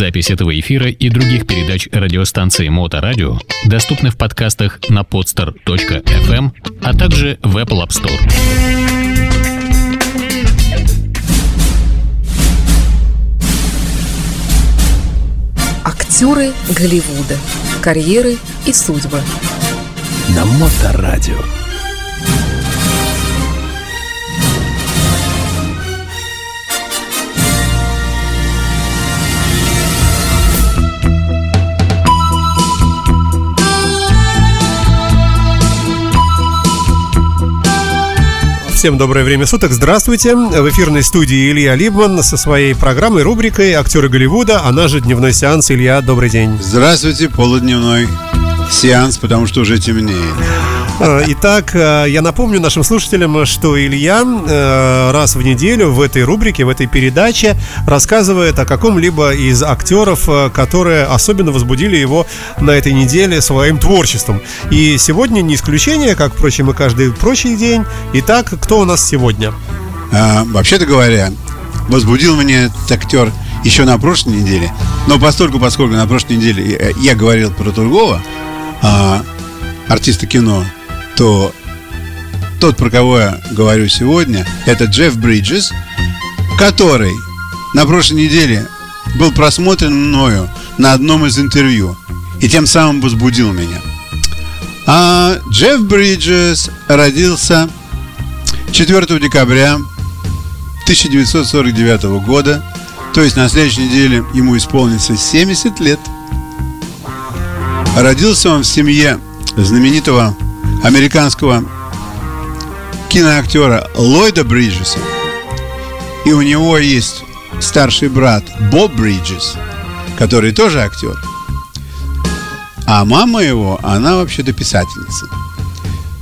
Запись этого эфира и других передач радиостанции Моторадио доступны в подкастах на podster.fm, а также в Apple App Store. Актеры Голливуда. Карьеры и судьбы. На Моторадио. Всем доброе время суток. Здравствуйте. В эфирной студии Илья Либман со своей программой, рубрикой «Актеры Голливуда», она же «Дневной сеанс». Илья, добрый день. Здравствуйте, полудневной сеанс, потому что уже темнеет. А, итак, а, я напомню нашим слушателям, что Илья а, раз в неделю в этой рубрике, в этой передаче рассказывает о каком-либо из актеров, которые особенно возбудили его на этой неделе своим творчеством. И сегодня не исключение, как, впрочем, и каждый прочий день. Итак, кто у нас сегодня? А, вообще-то говоря, возбудил меня этот актер еще на прошлой неделе. Но постольку, поскольку на прошлой неделе я говорил про другого а, артиста кино, то тот, про кого я говорю сегодня, это Джефф Бриджес, который на прошлой неделе был просмотрен мною на одном из интервью и тем самым возбудил меня. А Джефф Бриджес родился 4 декабря 1949 года, то есть на следующей неделе ему исполнится 70 лет. Родился он в семье знаменитого американского киноактера Ллойда Бриджеса. И у него есть старший брат Боб Бриджес, который тоже актер. А мама его, она вообще-то писательница.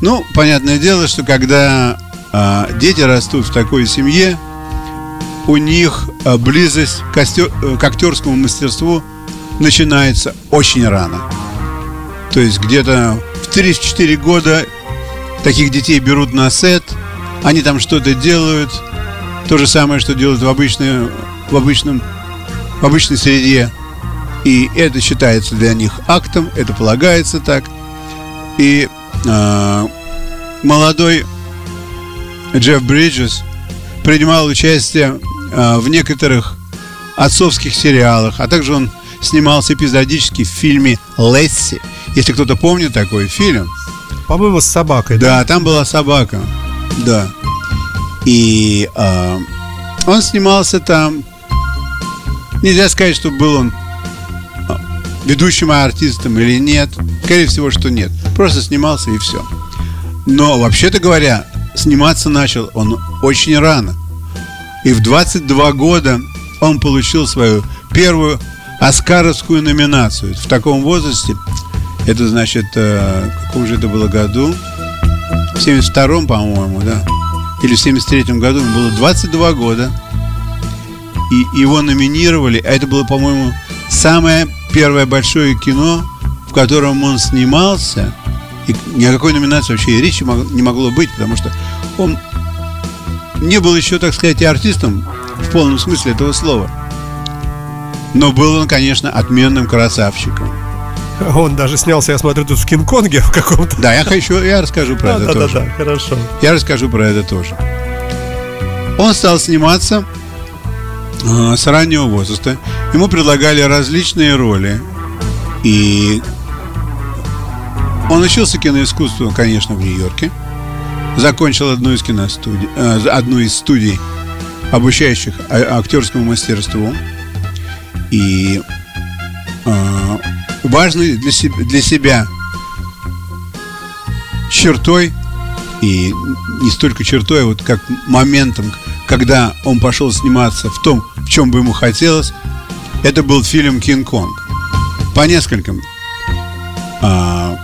Ну, понятное дело, что когда э, дети растут в такой семье, у них э, близость к, остер, к актерскому мастерству начинается очень рано. То есть где-то в 34 года таких детей берут на сет, они там что-то делают, то же самое, что делают в, обычной, в, обычном, в обычной среде. И это считается для них актом, это полагается так. И э, молодой Джефф Бриджес принимал участие э, в некоторых отцовских сериалах, а также он снимался эпизодически в фильме «Лесси», если кто-то помнит такой фильм. По-моему, с собакой. Да, да? там была собака. Да. И э, он снимался там. Нельзя сказать, что был он а, ведущим артистом или нет. Скорее всего, что нет. Просто снимался и все. Но, вообще-то говоря, сниматься начал он очень рано. И в 22 года он получил свою первую Оскаровскую номинацию. В таком возрасте это значит, э, в каком же это было году? В 72-м, по-моему, да. Или в 73-м году ему было 22 года. И его номинировали, а это было, по-моему, самое первое большое кино, в котором он снимался. И ни о какой номинации вообще и речи не могло быть, потому что он не был еще, так сказать, и артистом в полном смысле этого слова. Но был он, конечно, отменным красавчиком. Он даже снялся, я смотрю, тут в Кинг-Конге в каком-то. Да, я хочу, я расскажу про это да, тоже. Да, да, хорошо. Я расскажу про это тоже. Он стал сниматься э, с раннего возраста. Ему предлагали различные роли. И он учился киноискусству, конечно, в Нью-Йорке. Закончил одну из киностудий, э, одну из студий, обучающих а, актерскому мастерству. И э, важной для, себя, для себя чертой, и не столько чертой, а вот как моментом, когда он пошел сниматься в том, в чем бы ему хотелось, это был фильм «Кинг-Конг». По нескольким а,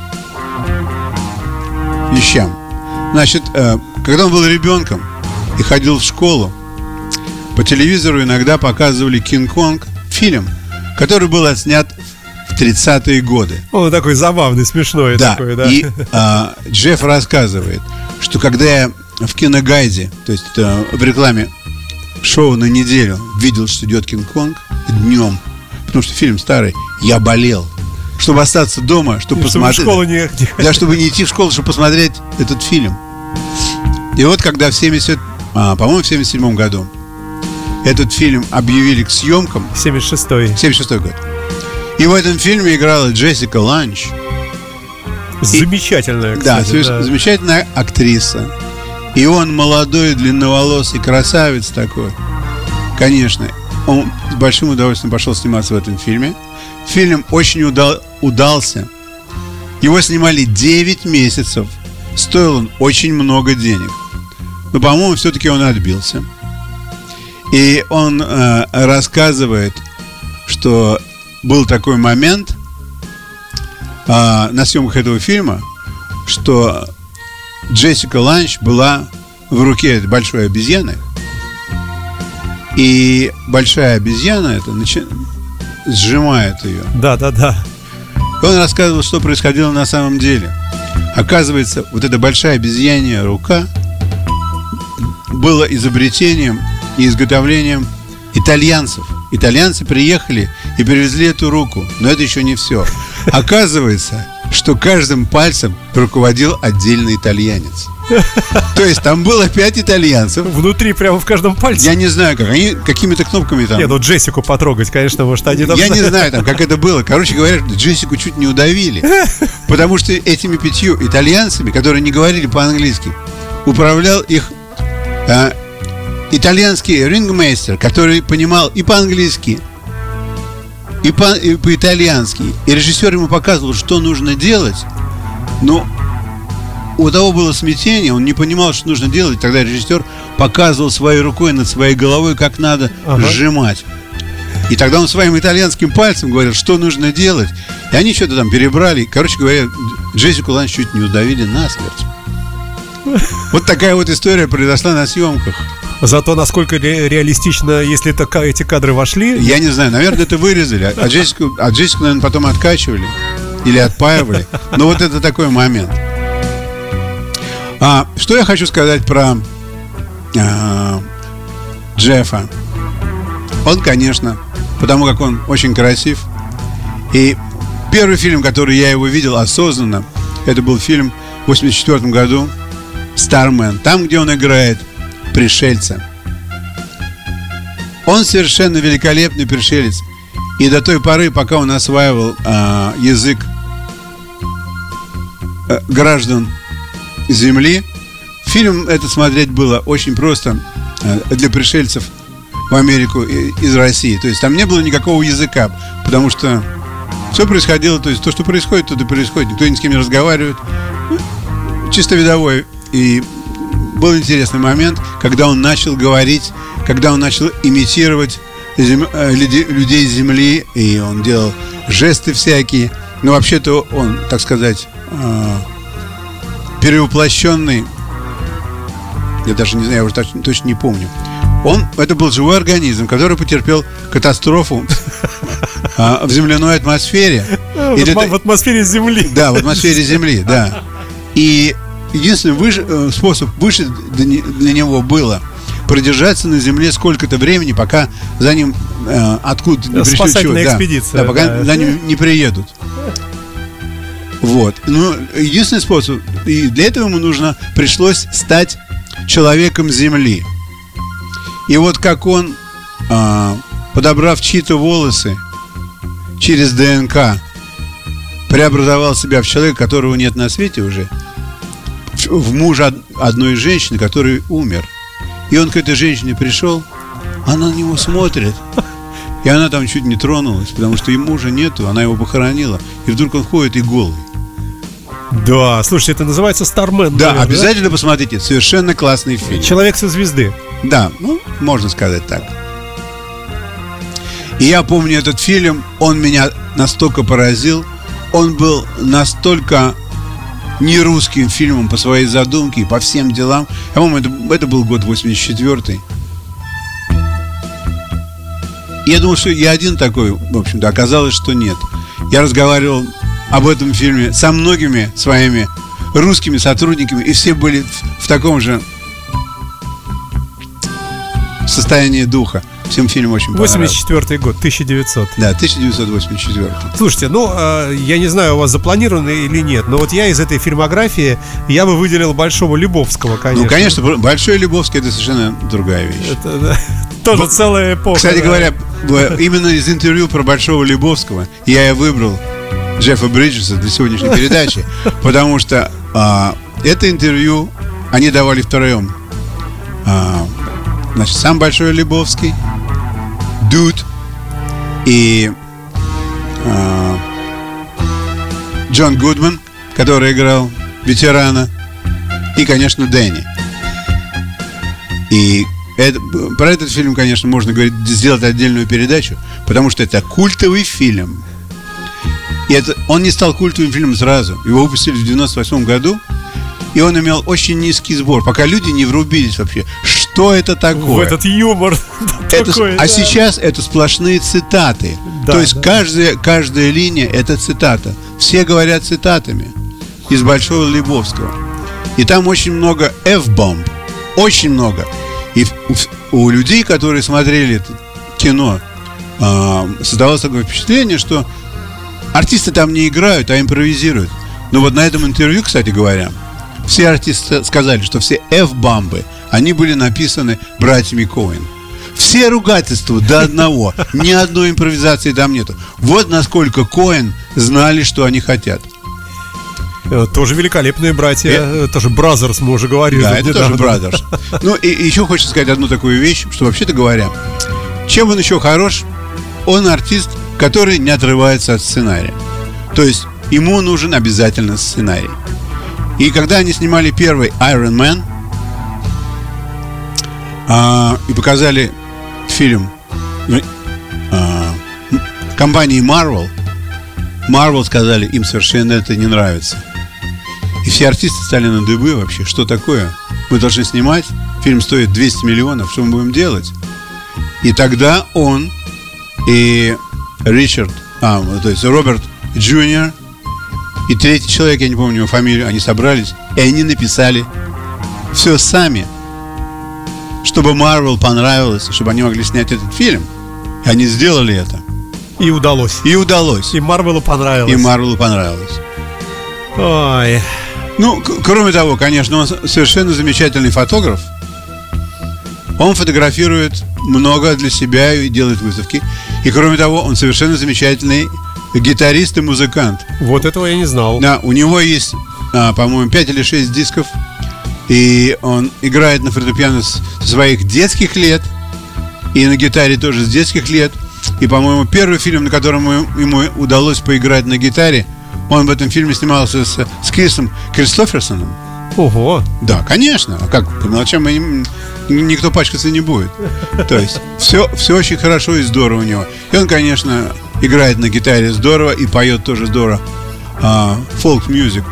вещам. Значит, а, когда он был ребенком и ходил в школу, по телевизору иногда показывали «Кинг-Конг» фильм, который был отснят 30-е годы. Он такой забавный, смешной да. такой, да. И а, Джефф рассказывает, что когда я в киногайде, то есть а, в рекламе шоу на неделю видел, что идет Кинг-Конг днем, потому что фильм старый, я болел. Чтобы остаться дома, чтобы Чтобы в посмотреть. школу не... Да, чтобы не идти в школу, чтобы посмотреть этот фильм. И вот когда в 70, а, по-моему, в 77 году этот фильм объявили к съемкам, 76-й. 76 год. И в этом фильме играла Джессика Ланч. Замечательная, Да, кстати. соверш- замечательная актриса. И он молодой, длинноволосый, красавец такой. Конечно, он с большим удовольствием пошел сниматься в этом фильме. Фильм очень удал- удался. Его снимали 9 месяцев. Стоил он очень много денег. Но, по-моему, все-таки он отбился. И он э, рассказывает, что был такой момент а, на съемках этого фильма, что Джессика Ланч была в руке большой обезьяны. И большая обезьяна это начи- сжимает ее. Да, да, да. И он рассказывал, что происходило на самом деле. Оказывается, вот эта большая обезьянья рука была изобретением и изготовлением итальянцев. Итальянцы приехали и привезли эту руку. Но это еще не все. Оказывается, что каждым пальцем руководил отдельный итальянец. То есть там было пять итальянцев. Внутри, прямо в каждом пальце. Я не знаю, как они какими-то кнопками там. Не, ну Джессику потрогать, конечно, может, они там... Я не знаю, там, как это было. Короче говоря, Джессику чуть не удавили. Потому что этими пятью итальянцами, которые не говорили по-английски, управлял их а, итальянский рингмейстер, который понимал и по-английски, и, по, и по-итальянски. И режиссер ему показывал, что нужно делать. Но у того было смятение, он не понимал, что нужно делать. Тогда режиссер показывал своей рукой над своей головой, как надо Ага. сжимать. И тогда он своим итальянским пальцем говорил, что нужно делать. И они что-то там перебрали. Короче говоря, Джессику Ланч чуть не удавили насмерть. Вот такая вот история произошла на съемках. Зато насколько ре- реалистично, если это эти кадры вошли. Я не знаю, наверное, это вырезали. А Джессику, а Джессику, наверное, потом откачивали. Или отпаивали. Но вот это такой момент. А, что я хочу сказать про а, Джеффа? Он, конечно, потому как он очень красив. И первый фильм, который я его видел осознанно, это был фильм в 84 году «Стармен». Там, где он играет пришельца. Он совершенно великолепный пришелец. И до той поры, пока он осваивал а, язык э, граждан Земли, фильм этот смотреть было очень просто э, для пришельцев в Америку из России. То есть там не было никакого языка, потому что все происходило, то есть то, что происходит, то и происходит. Никто ни с кем не разговаривает. Ну, Чисто видовой. И был интересный момент, когда он начал говорить, когда он начал имитировать зем- э, людей Земли, и он делал жесты всякие. Но вообще-то он, так сказать, э, перевоплощенный, я даже не знаю, я уже точно, точно не помню. Он, это был живой организм, который потерпел катастрофу а, в земляной атмосфере. В атмосфере Земли. да, в атмосфере Земли, да. И единственный выше- э, способ выше для не- для него было продержаться на Земле сколько-то времени, пока за ним э, откуда не пришлют Спасательная чего- да. экспедиция, Да, пока да. за ним не приедут. Вот. Ну, единственный способ. И для этого ему нужно пришлось стать человеком Земли. И вот как он, а, подобрав чьи-то волосы через ДНК, преобразовал себя в человека, которого нет на свете уже, в- мужа од- одной женщины, который умер. И он к этой женщине пришел, она на него смотрит, и она там чуть не тронулась, потому что и мужа нету, она его похоронила, и вдруг он ходит и голый. Да, слушайте, это называется Стармен. Да, наверное, обязательно посмотрите, совершенно классный фильм. Человек со звезды. Да, ну, можно сказать так. И я помню этот фильм, он меня настолько поразил, он был настолько не русским фильмом по своей задумке и по всем делам. Я помню, это, это был год 84 Я думал, что я один такой, в общем-то, оказалось, что нет. Я разговаривал об этом фильме со многими своими русскими сотрудниками, и все были в, в таком же состоянии духа. Всем фильм очень понравился. 84 год, 1900. Да, 1984. Слушайте, ну, э, я не знаю, у вас запланировано или нет, но вот я из этой фильмографии, я бы выделил Большого Любовского, конечно. Ну, конечно, Большой Любовский это совершенно другая вещь. Это, да, тоже целая эпоха. Кстати да. говоря, именно из интервью про Большого Любовского я и выбрал Джеффа Бриджеса для сегодняшней передачи, потому что а, это интервью они давали втроем. А, значит, сам Большой Любовский, Дуд и а, Джон Гудман, который играл ветерана, и, конечно, Дэнни. И это- про этот фильм, конечно, можно говорить, сделать отдельную передачу, потому что это культовый фильм. И это, он не стал культовым фильмом сразу. Его выпустили в 98 году, и он имел очень низкий сбор, пока люди не врубились вообще, что это В такое. этот юмор Это такой, а да. сейчас это сплошные цитаты. Да, То есть да. каждая, каждая линия это цитата. Все говорят цитатами из Большого Лебовского. И там очень много F-бомб. Очень много. И у, людей, которые смотрели это кино, а, создавалось такое впечатление, что артисты там не играют, а импровизируют. Но вот на этом интервью, кстати говоря, все артисты сказали, что все F-бомбы, они были написаны братьями Коэн. Все ругательства до одного. Ни одной импровизации там нету. Вот насколько Коэн знали, что они хотят. Э, Тоже великолепные братья, Э- э, тоже Brothers, мы уже говорили. Да, это недавно. тоже Brothers. Ну, и еще хочется сказать одну такую вещь, что вообще-то говоря, чем он еще хорош? Он артист, который не отрывается от сценария. То есть ему нужен обязательно сценарий. И когда они снимали первый Iron Man а, и показали фильм ну, а, компании Marvel, Marvel сказали, им совершенно это не нравится. И все артисты стали на дыбы вообще. Что такое? Мы должны снимать. Фильм стоит 200 миллионов. Что мы будем делать? И тогда он и Ричард, а, то есть Роберт Джуниор и третий человек, я не помню его фамилию, они собрались, и они написали все сами, чтобы Марвел понравилось, чтобы они могли снять этот фильм. И они сделали это. И удалось. И удалось. И Марвелу понравилось. И Марвелу понравилось. Ой. Ну, кроме того, конечно, он совершенно замечательный фотограф. Он фотографирует много для себя и делает выставки. И кроме того, он совершенно замечательный гитарист и музыкант. Вот этого я не знал. Да, у него есть, а, по-моему, 5 или 6 дисков. И он играет на фортепиано с своих детских лет. И на гитаре тоже с детских лет. И, по-моему, первый фильм, на котором ему, удалось поиграть на гитаре, он в этом фильме снимался с, с Крисом Кристоферсоном. Ого. Да, конечно. А как? По мелочам никто пачкаться не будет. То есть все, все очень хорошо и здорово у него. И он, конечно, играет на гитаре здорово и поет тоже здорово. А, Фолк-мюзик.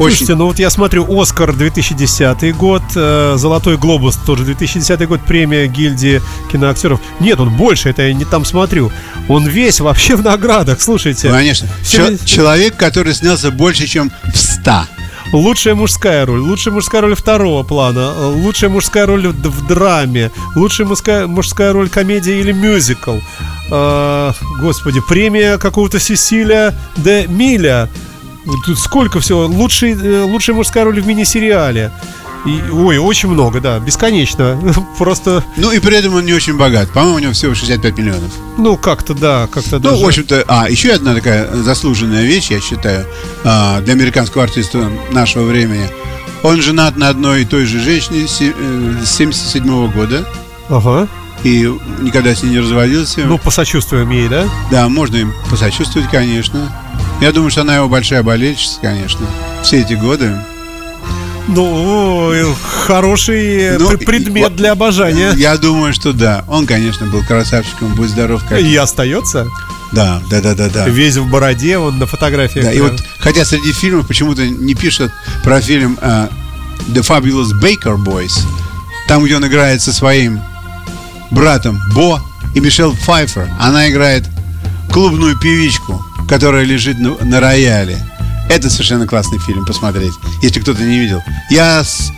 Очень. Слушайте, ну вот я смотрю, Оскар 2010 год, э, Золотой глобус тоже 2010 год, премия гильдии киноактеров. Нет, он больше, это я не там смотрю. Он весь вообще в наградах, слушайте. Ну, конечно. Все- Чел- человек, который снялся больше, чем в 100. Лучшая мужская роль, лучшая мужская роль второго плана, э, лучшая мужская роль в, в драме, лучшая мужская, мужская роль комедия или мюзикл. Э, господи, премия какого-то Сесилия де Миля. Тут сколько всего. Лучший, э, лучшая мужская роль в мини-сериале. И, ой, очень много, да, бесконечно. Просто, Ну и при этом он не очень богат. По-моему, у него всего 65 миллионов. ну, как-то, да, как-то Ну, даже... в общем-то, а, еще одна такая заслуженная вещь, я считаю, а, для американского артиста нашего времени. Он женат на одной и той же женщине э, с 77 года Ага. и никогда с ней не разводился. Ну, посочувствуем ей, да? Да, можно им посочувствовать, конечно. Я думаю, что она его большая болельщица, конечно. Все эти годы. Ну, ой, хороший Ну, пр- предмет и- для обожания. Я думаю, что да. Он, конечно, был красавчиком, будь здоров, как. И остается. Да, да, да, да, да. Весь в бороде, он на фотографиях. Да, и вот, хотя среди фильмов почему-то не пишут про фильм а, The Fabulous Baker Boys, там, где он играет со своим братом Бо и Мишель Пфайфер. Она играет клубную певичку, которая лежит на, на рояле. Это совершенно классный фильм посмотреть, если кто-то не видел. Я с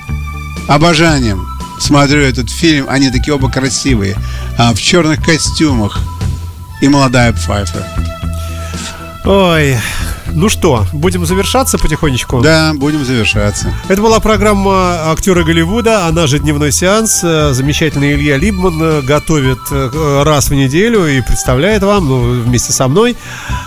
обожанием смотрю этот фильм. Они такие оба красивые. а в черных костюмах и молодая Пфайфер. Ой, ну что, будем завершаться потихонечку? Да, будем завершаться. Это была программа «Актеры Голливуда», она же «Дневной сеанс». Э, Замечательный Илья Либман э, готовит э, раз в неделю и представляет вам, ну, вместе со мной,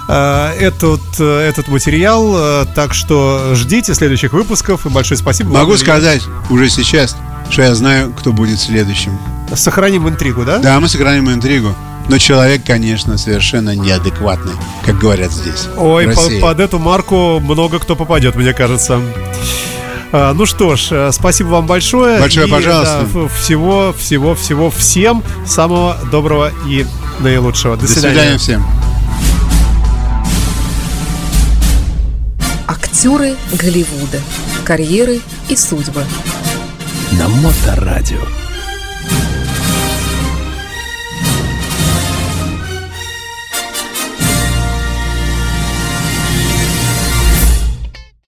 этот, этот материал. Так что ждите следующих выпусков. И большое спасибо. Могу вам, сказать уже сейчас, что я знаю, кто будет следующим. Сохраним интригу, да? Да, мы сохраним интригу. Но человек, конечно, совершенно неадекватный, как говорят здесь. Ой, по под эту марку много кто попадет, мне кажется. А, ну что ж, э, спасибо вам большое. Большое, и, пожалуйста. Да, всего, всего, всего всем самого доброго и наилучшего. До, До свидания. свидания всем. Актеры Голливуда. Карьеры и судьбы. На Моторадио.